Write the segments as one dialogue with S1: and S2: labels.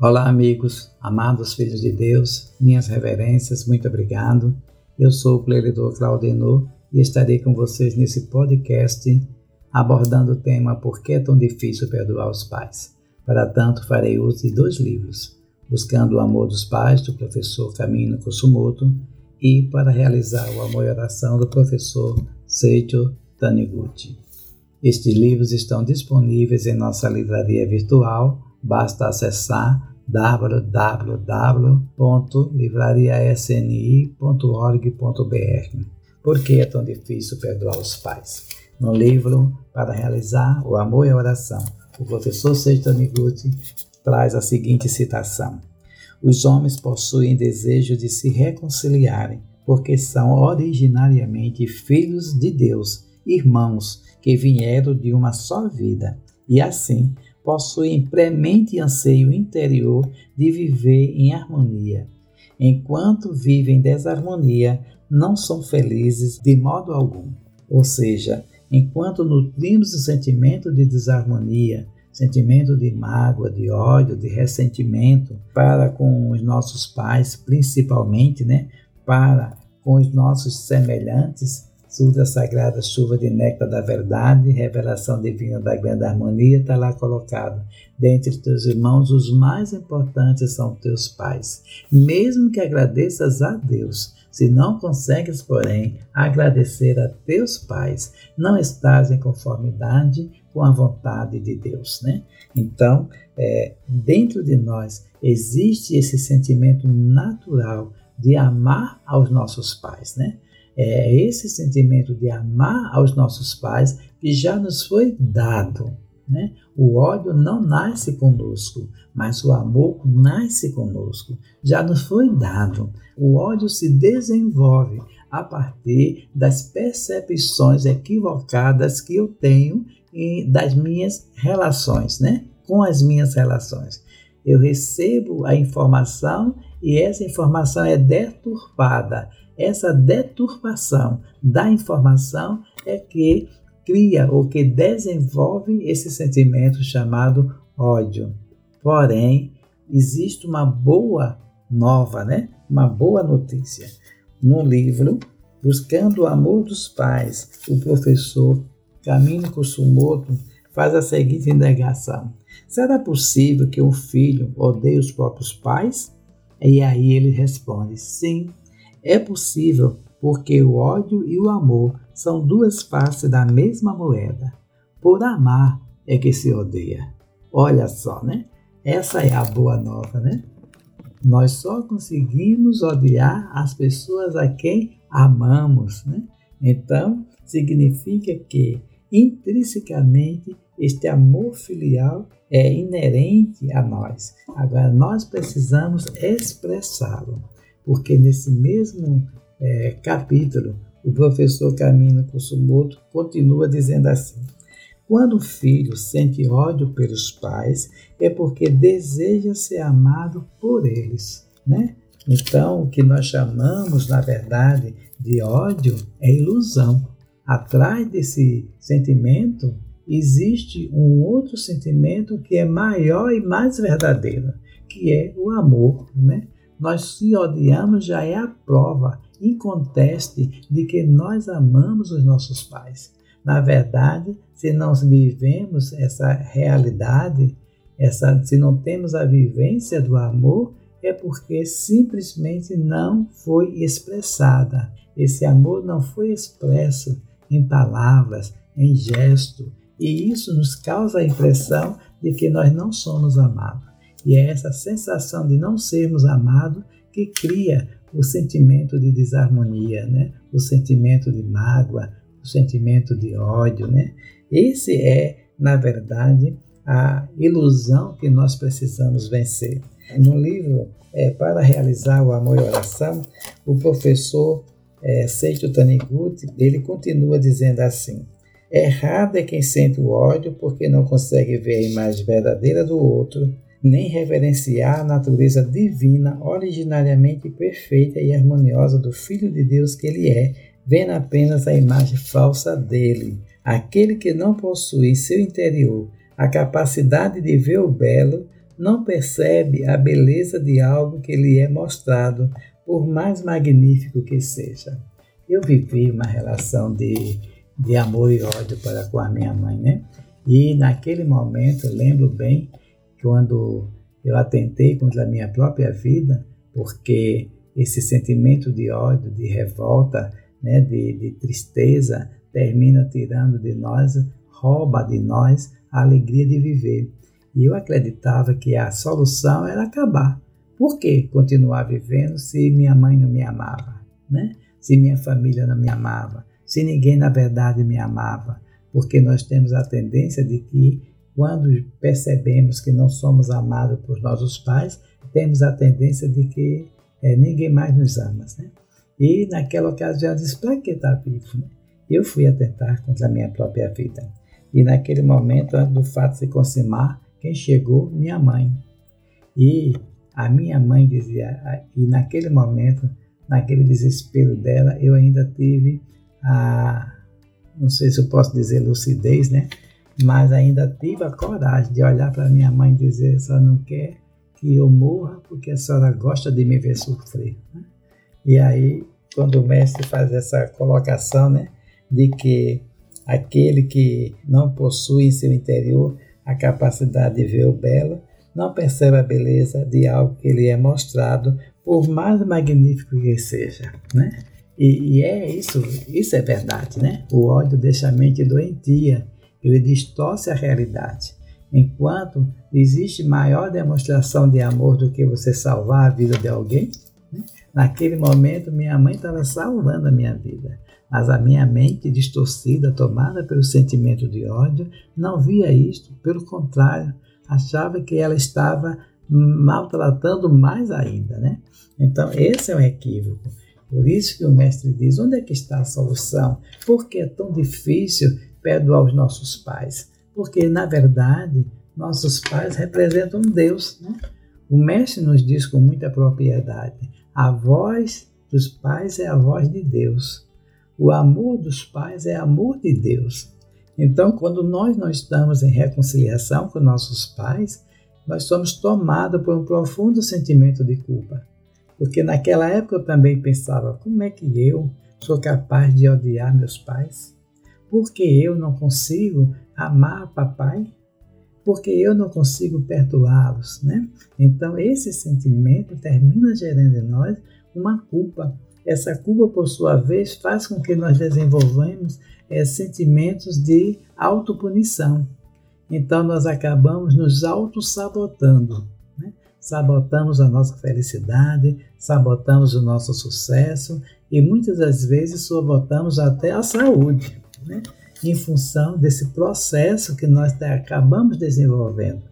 S1: Olá, amigos, amados filhos de Deus, minhas reverências, muito obrigado. Eu sou o cleridor Claudenor e estarei com vocês nesse podcast abordando o tema Por que é tão difícil perdoar os pais? Para tanto, farei uso de dois livros, Buscando o Amor dos Pais, do professor Camino Kosumoto, e Para Realizar o Amor e Oração, do professor Seicho Taniguchi. Estes livros estão disponíveis em nossa livraria virtual, basta acessar www.livrariasni.org.br. Por que é tão difícil perdoar os pais? No livro Para Realizar o Amor e a Oração, o professor Seiichi Taniguchi traz a seguinte citação: Os homens possuem desejo de se reconciliarem, porque são originariamente filhos de Deus, irmãos que vieram de uma só vida, e assim possuem premente anseio interior de viver em harmonia. Enquanto vivem em desarmonia, não são felizes de modo algum. Ou seja, enquanto nutrimos o sentimento de desarmonia, sentimento de mágoa, de ódio, de ressentimento para com os nossos pais, principalmente, né, para com os nossos semelhantes, Surda sagrada chuva de néctar da verdade, revelação divina da grande harmonia, está lá colocado. Dentre teus irmãos, os mais importantes são teus pais. Mesmo que agradeças a Deus, se não consegues, porém, agradecer a teus pais, não estás em conformidade com a vontade de Deus, né? Então, é, dentro de nós existe esse sentimento natural de amar aos nossos pais, né? É esse sentimento de amar aos nossos pais que já nos foi dado. Né? O ódio não nasce conosco, mas o amor nasce conosco. Já nos foi dado. O ódio se desenvolve a partir das percepções equivocadas que eu tenho das minhas relações, né? Com as minhas relações. Eu recebo a informação e essa informação é deturpada essa deturpação da informação é que cria ou que desenvolve esse sentimento chamado ódio. Porém, existe uma boa nova, né? Uma boa notícia. No livro Buscando o Amor dos Pais, o professor Camino Kusumoto faz a seguinte indagação: Será possível que um filho odeie os próprios pais? E aí ele responde: Sim, é possível porque o ódio e o amor são duas faces da mesma moeda. Por amar é que se odeia. Olha só, né? Essa é a boa nova, né? Nós só conseguimos odiar as pessoas a quem amamos, né? Então, significa que intrinsecamente este amor filial é inerente a nós. Agora, nós precisamos expressá-lo porque nesse mesmo é, capítulo o professor Camino Kusumoto continua dizendo assim: quando o filho sente ódio pelos pais, é porque deseja ser amado por eles, né? Então, o que nós chamamos, na verdade, de ódio é ilusão. Atrás desse sentimento existe um outro sentimento que é maior e mais verdadeiro, que é o amor, né? Nós se odiamos já é a prova inconteste de que nós amamos os nossos pais. Na verdade, se não vivemos essa realidade, essa, se não temos a vivência do amor, é porque simplesmente não foi expressada. Esse amor não foi expresso em palavras, em gesto, e isso nos causa a impressão de que nós não somos amados. E é essa sensação de não sermos amados que cria o sentimento de desarmonia, né? o sentimento de mágoa, o sentimento de ódio. Né? Esse é, na verdade, a ilusão que nós precisamos vencer. No livro é, Para Realizar o Amor e a Oração, o professor é, Seicho Taniguchi, ele continua dizendo assim, Errado é quem sente o ódio porque não consegue ver a imagem verdadeira do outro nem reverenciar a natureza divina, originariamente perfeita e harmoniosa do Filho de Deus que ele é, vendo apenas a imagem falsa dele. Aquele que não possui seu interior a capacidade de ver o belo, não percebe a beleza de algo que lhe é mostrado, por mais magnífico que seja. Eu vivi uma relação de, de amor e ódio para com a minha mãe, né? E naquele momento, lembro bem, quando eu atentei contra a minha própria vida, porque esse sentimento de ódio, de revolta, né, de, de tristeza, termina tirando de nós, rouba de nós a alegria de viver. E eu acreditava que a solução era acabar. Por que continuar vivendo se minha mãe não me amava? Né? Se minha família não me amava? Se ninguém na verdade me amava? Porque nós temos a tendência de que, quando percebemos que não somos amados por nossos pais, temos a tendência de que é, ninguém mais nos ama. Né? E naquela ocasião eu disse: para que estar tá vivo? Né? Eu fui atentar contra a minha própria vida. E naquele momento, antes do fato se consumar, quem chegou? Minha mãe. E a minha mãe dizia, e naquele momento, naquele desespero dela, eu ainda tive a, não sei se eu posso dizer lucidez, né? Mas ainda tive a coragem de olhar para minha mãe e dizer: só não quer que eu morra porque a senhora gosta de me ver sofrer. Né? E aí, quando o mestre faz essa colocação, né, de que aquele que não possui em seu interior a capacidade de ver o belo, não percebe a beleza de algo que lhe é mostrado, por mais magnífico que seja, né? E, e, é isso, isso é verdade, né? O ódio deixa a mente doentia, ele distorce a realidade. Enquanto existe maior demonstração de amor do que você salvar a vida de alguém, né? naquele momento minha mãe estava salvando a minha vida. Mas a minha mente distorcida, tomada pelo sentimento de ódio, não via isto, pelo contrário, achava que ela estava maltratando mais ainda, né? Então, esse é um equívoco. Por isso que o mestre diz: onde é que está a solução? Por que é tão difícil perdoar os nossos pais? Porque, na verdade, nossos pais representam Deus, né? O mestre nos diz com muita propriedade: a voz dos pais é a voz de Deus. O amor dos pais é amor de Deus. Então, quando nós não estamos em reconciliação com nossos pais, nós somos tomados por um profundo sentimento de culpa. Porque naquela época eu também pensava: como é que eu sou capaz de odiar meus pais? Por que eu não consigo amar papai? Porque eu não consigo perdoá-los, né? Então esse sentimento termina gerando em nós uma culpa, essa culpa, por sua vez, faz com que nós desenvolvamos é, sentimentos de autopunição. Então, nós acabamos nos auto-sabotando. Né? Sabotamos a nossa felicidade, sabotamos o nosso sucesso e muitas das vezes sabotamos até a saúde, né? em função desse processo que nós acabamos desenvolvendo.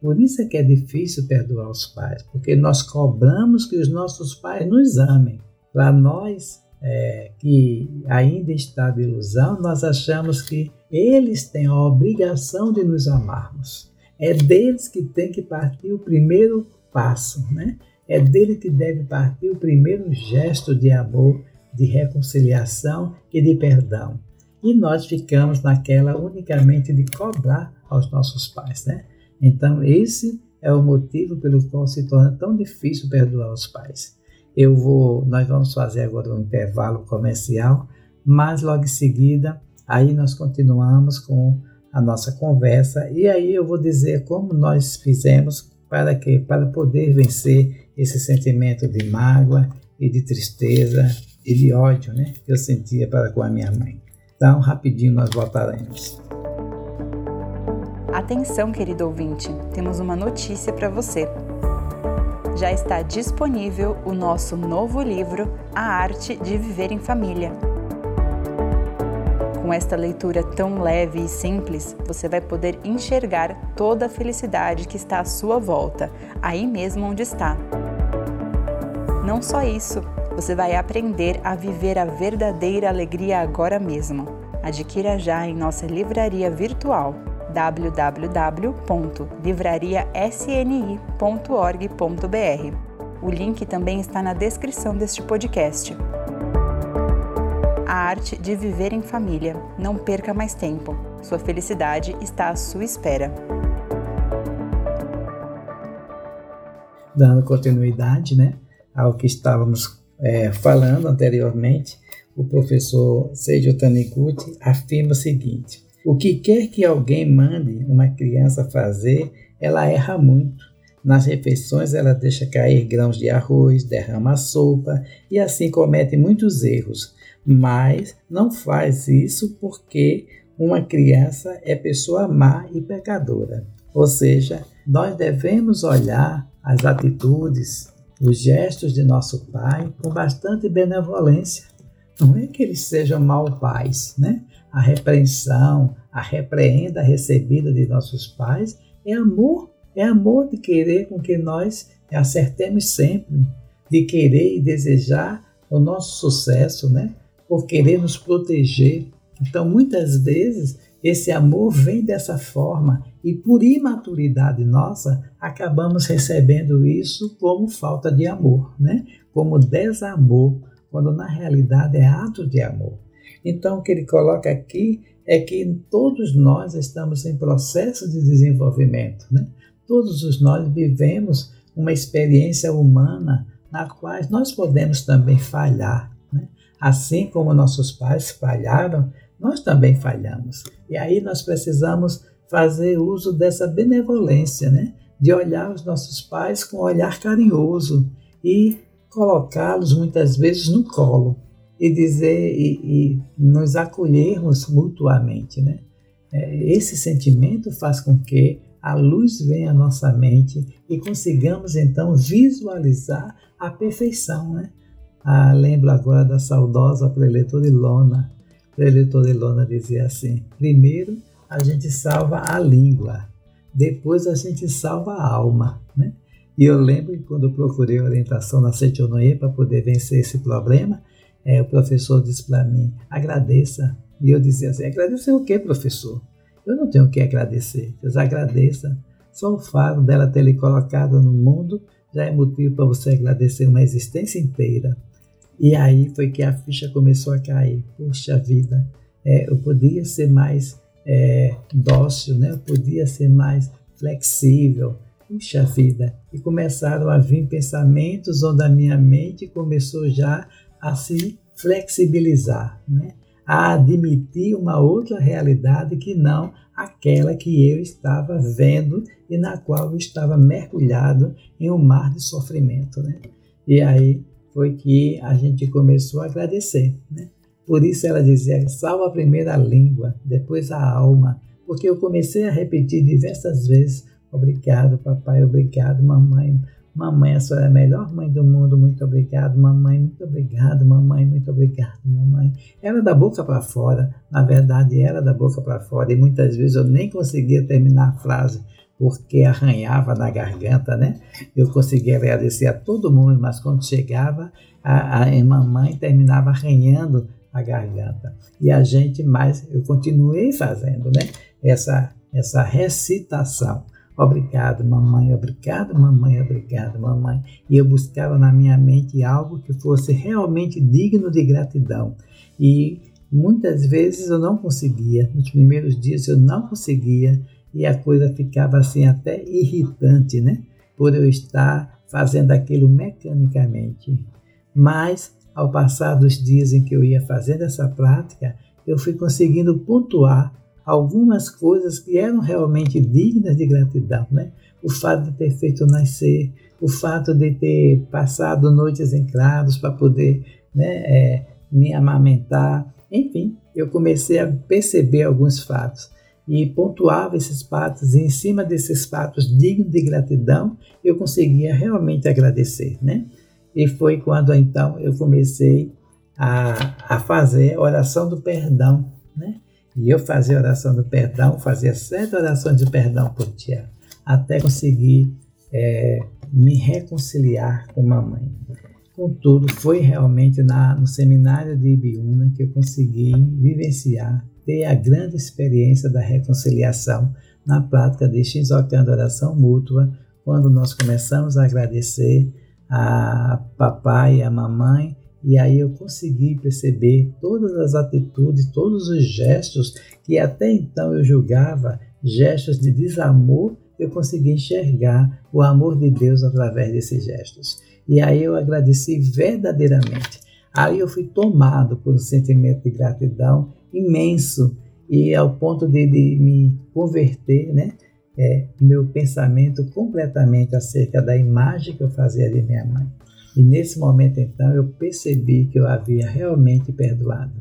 S1: Por isso é que é difícil perdoar os pais, porque nós cobramos que os nossos pais nos amem. Para nós é, que ainda está de ilusão, nós achamos que eles têm a obrigação de nos amarmos. É deles que tem que partir o primeiro passo, né? É dele que deve partir o primeiro gesto de amor, de reconciliação e de perdão. E nós ficamos naquela unicamente de cobrar aos nossos pais, né? Então, esse é o motivo pelo qual se torna tão difícil perdoar os pais. Eu vou, nós vamos fazer agora um intervalo comercial, mas logo em seguida, aí nós continuamos com a nossa conversa e aí eu vou dizer como nós fizemos para que para poder vencer esse sentimento de mágoa e de tristeza e de ódio, né, que eu sentia para com a minha mãe. Então, rapidinho nós voltaremos.
S2: Atenção, querido ouvinte, temos uma notícia para você já está disponível o nosso novo livro, A Arte de Viver em Família. Com esta leitura tão leve e simples, você vai poder enxergar toda a felicidade que está à sua volta, aí mesmo onde está. Não só isso, você vai aprender a viver a verdadeira alegria agora mesmo. Adquira já em nossa livraria virtual www.livrariasni.org.br. O link também está na descrição deste podcast. A arte de viver em família. Não perca mais tempo. Sua felicidade está à sua espera.
S1: dando continuidade né, ao que estávamos é, falando anteriormente, o professor Seijo Taniguchi afirma o seguinte: o que quer que alguém mande uma criança fazer, ela erra muito. Nas refeições, ela deixa cair grãos de arroz, derrama sopa e assim comete muitos erros. Mas não faz isso porque uma criança é pessoa má e pecadora. Ou seja, nós devemos olhar as atitudes, os gestos de nosso pai com bastante benevolência. Não é que eles sejam mal pais, né? A repreensão, a repreenda recebida de nossos pais é amor, é amor de querer com que nós acertemos sempre, de querer e desejar o nosso sucesso, né? Por querer nos proteger. Então, muitas vezes, esse amor vem dessa forma e por imaturidade nossa, acabamos recebendo isso como falta de amor, né? como desamor, quando na realidade é ato de amor. Então, o que ele coloca aqui é que todos nós estamos em processo de desenvolvimento. Né? Todos os nós vivemos uma experiência humana na qual nós podemos também falhar. Né? Assim como nossos pais falharam, nós também falhamos. E aí nós precisamos fazer uso dessa benevolência, né? de olhar os nossos pais com um olhar carinhoso e colocá-los muitas vezes no colo e dizer e, e nos acolhermos mutuamente, né? É, esse sentimento faz com que a luz venha à nossa mente e consigamos então visualizar a perfeição, né? Ah, lembro agora da saudosa preletora Ilona. Preletora Ilona dizia assim: primeiro a gente salva a língua, depois a gente salva a alma, né? E eu lembro que quando eu procurei orientação na Setionoye para poder vencer esse problema, é, o professor disse para mim, agradeça. E eu dizia assim, agradecer o quê, professor? Eu não tenho o que agradecer. Deus agradeça. Só o fato dela ter lhe colocado no mundo já é motivo para você agradecer uma existência inteira. E aí foi que a ficha começou a cair. Puxa vida, é, eu podia ser mais é, dócil, né? Podia ser mais flexível. Puxa vida! E começaram a vir pensamentos onde a minha mente começou já a se flexibilizar, né? a admitir uma outra realidade que não aquela que eu estava vendo e na qual eu estava mergulhado em um mar de sofrimento. Né? E aí foi que a gente começou a agradecer. Né? Por isso ela dizia: salva primeiro a língua, depois a alma, porque eu comecei a repetir diversas vezes: obrigado, papai, obrigado, mamãe. Mamãe, a senhora é a melhor mãe do mundo, muito obrigado. Mamãe, muito obrigado. Mamãe, muito obrigado. Mamãe. Era da boca para fora, na verdade era da boca para fora, e muitas vezes eu nem conseguia terminar a frase porque arranhava na garganta, né? Eu conseguia agradecer a todo mundo, mas quando chegava, a, a mamãe terminava arranhando a garganta. E a gente mais, eu continuei fazendo, né? Essa, essa recitação. Obrigado, mamãe, obrigado, mamãe, obrigado, mamãe. E eu buscava na minha mente algo que fosse realmente digno de gratidão. E muitas vezes eu não conseguia. Nos primeiros dias eu não conseguia e a coisa ficava assim até irritante, né? Por eu estar fazendo aquilo mecanicamente. Mas ao passar dos dias em que eu ia fazendo essa prática, eu fui conseguindo pontuar algumas coisas que eram realmente dignas de gratidão, né? O fato de ter feito nascer, o fato de ter passado noites em claros para poder né, é, me amamentar, enfim, eu comecei a perceber alguns fatos e pontuava esses fatos e em cima desses fatos dignos de gratidão eu conseguia realmente agradecer, né? E foi quando então eu comecei a, a fazer oração do perdão, né? E eu fazia oração do perdão, fazia sete orações de perdão por dia, até conseguir é, me reconciliar com mamãe. Contudo, foi realmente na, no seminário de Ibiúna que eu consegui vivenciar, ter a grande experiência da reconciliação na prática de Shinzokan de oração mútua, quando nós começamos a agradecer a papai a mamãe, e aí eu consegui perceber todas as atitudes, todos os gestos que até então eu julgava gestos de desamor eu consegui enxergar o amor de Deus através desses gestos. E aí eu agradeci verdadeiramente. Aí eu fui tomado por um sentimento de gratidão imenso e ao ponto de, de me converter, né? É, meu pensamento completamente acerca da imagem que eu fazia de minha mãe. E nesse momento, então, eu percebi que eu havia realmente perdoado.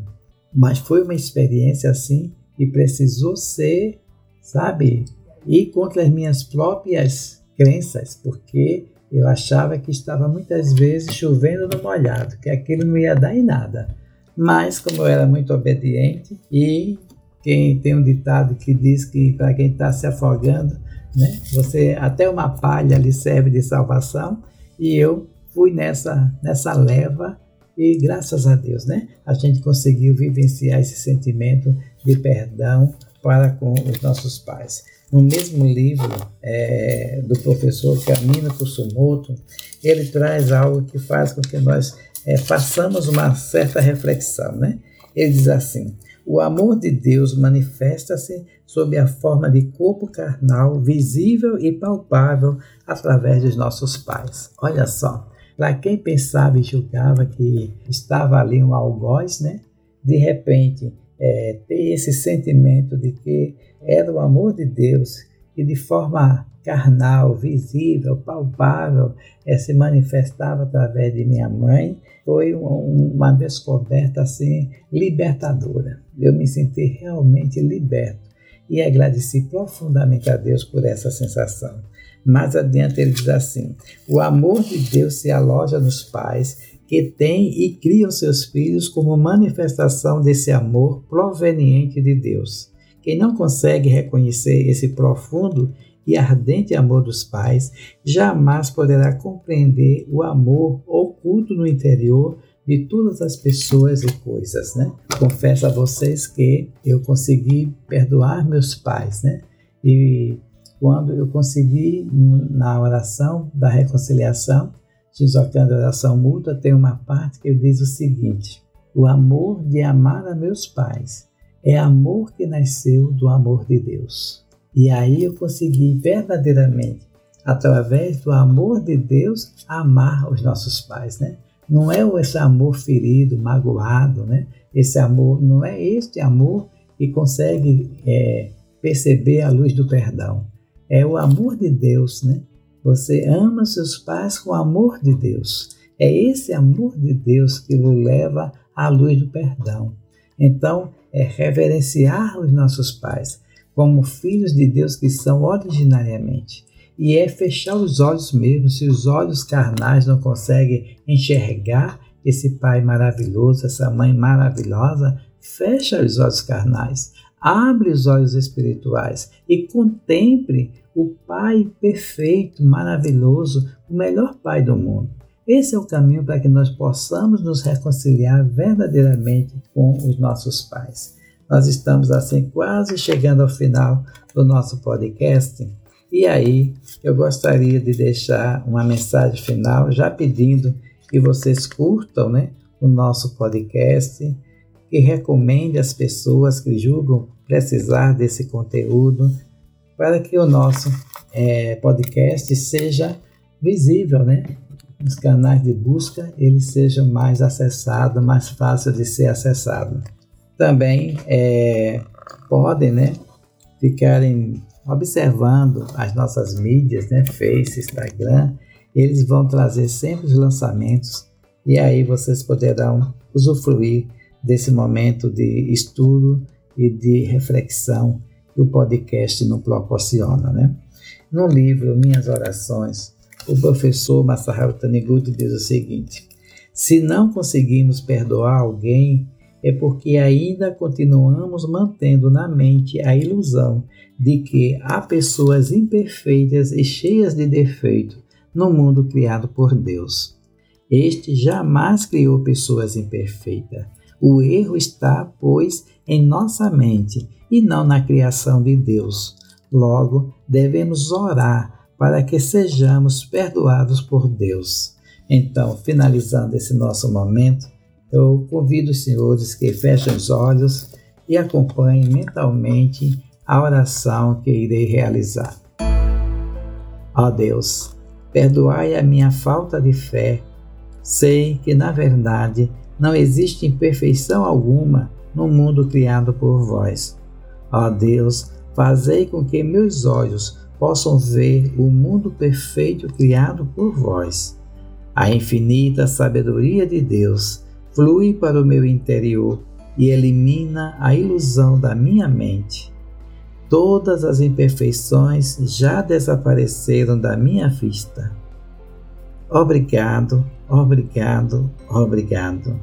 S1: Mas foi uma experiência assim que precisou ser, sabe, ir contra as minhas próprias crenças, porque eu achava que estava muitas vezes chovendo no molhado, que aquilo não ia dar em nada. Mas, como eu era muito obediente, e quem tem um ditado que diz que para quem está se afogando, né, você até uma palha lhe serve de salvação, e eu fui nessa, nessa leva e graças a Deus, né, a gente conseguiu vivenciar esse sentimento de perdão para com os nossos pais. No mesmo livro é, do professor Camino Kusumoto, ele traz algo que faz com que nós é, façamos uma certa reflexão. Né? Ele diz assim: o amor de Deus manifesta-se sob a forma de corpo carnal, visível e palpável através dos nossos pais. Olha só, para quem pensava e julgava que estava ali um algoz, né? de repente é, ter esse sentimento de que era o amor de Deus que de forma carnal, visível, palpável, é, se manifestava através de minha mãe, foi um, uma descoberta assim libertadora. Eu me senti realmente liberto e agradeci profundamente a Deus por essa sensação. Mais adiante ele diz assim: o amor de Deus se aloja nos pais que têm e criam seus filhos como manifestação desse amor proveniente de Deus. Quem não consegue reconhecer esse profundo e ardente amor dos pais jamais poderá compreender o amor oculto no interior de todas as pessoas e coisas, né? Confesso a vocês que eu consegui perdoar meus pais, né? E quando eu consegui na oração da reconciliação, Shinzokan da oração mútua, tem uma parte que diz o seguinte: O amor de amar a meus pais é amor que nasceu do amor de Deus. E aí eu consegui verdadeiramente, através do amor de Deus, amar os nossos pais, né? Não é esse amor ferido, magoado, né? Esse amor, não é este amor que consegue é, perceber a luz do perdão. É o amor de Deus, né? Você ama seus pais com o amor de Deus. É esse amor de Deus que o leva à luz do perdão. Então, é reverenciar os nossos pais como filhos de Deus que são originariamente. E é fechar os olhos mesmo, se os olhos carnais não conseguem enxergar esse pai maravilhoso, essa mãe maravilhosa, fecha os olhos carnais, abre os olhos espirituais e contemple o Pai perfeito, maravilhoso, o melhor Pai do mundo. Esse é o caminho para que nós possamos nos reconciliar verdadeiramente com os nossos pais. Nós estamos assim quase chegando ao final do nosso podcast. E aí, eu gostaria de deixar uma mensagem final, já pedindo que vocês curtam né, o nosso podcast, que recomende às pessoas que julgam precisar desse conteúdo, para que o nosso é, podcast seja visível, né? Nos canais de busca ele seja mais acessado, mais fácil de ser acessado. Também é, podem, né? Ficarem observando as nossas mídias, né? Face, Instagram, eles vão trazer sempre os lançamentos e aí vocês poderão usufruir desse momento de estudo e de reflexão que o podcast não proporciona. Né? No livro Minhas Orações, o professor Masaharu Taniguchi diz o seguinte: se não conseguimos perdoar alguém, é porque ainda continuamos mantendo na mente a ilusão de que há pessoas imperfeitas e cheias de defeito no mundo criado por Deus. Este jamais criou pessoas imperfeitas. O erro está, pois, em nossa mente e não na criação de Deus. Logo, devemos orar para que sejamos perdoados por Deus. Então, finalizando esse nosso momento, eu convido os senhores que fechem os olhos e acompanhem mentalmente a oração que irei realizar. Ó Deus, perdoai a minha falta de fé. Sei que, na verdade, não existe imperfeição alguma no mundo criado por vós. Ó Deus, fazei com que meus olhos possam ver o mundo perfeito criado por vós. A infinita sabedoria de Deus flui para o meu interior e elimina a ilusão da minha mente. Todas as imperfeições já desapareceram da minha vista. Obrigado, obrigado, obrigado.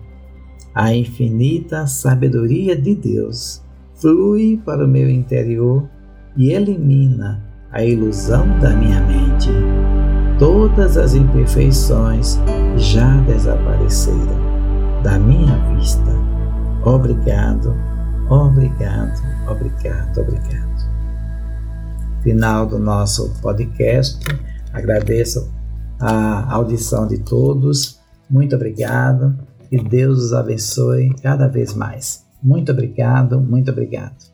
S1: A infinita sabedoria de Deus flui para o meu interior e elimina a ilusão da minha mente. Todas as imperfeições já desapareceram. Obrigado, obrigado, obrigado, obrigado. Final do nosso podcast. Agradeço a audição de todos. Muito obrigado. Que Deus os abençoe cada vez mais. Muito obrigado, muito obrigado.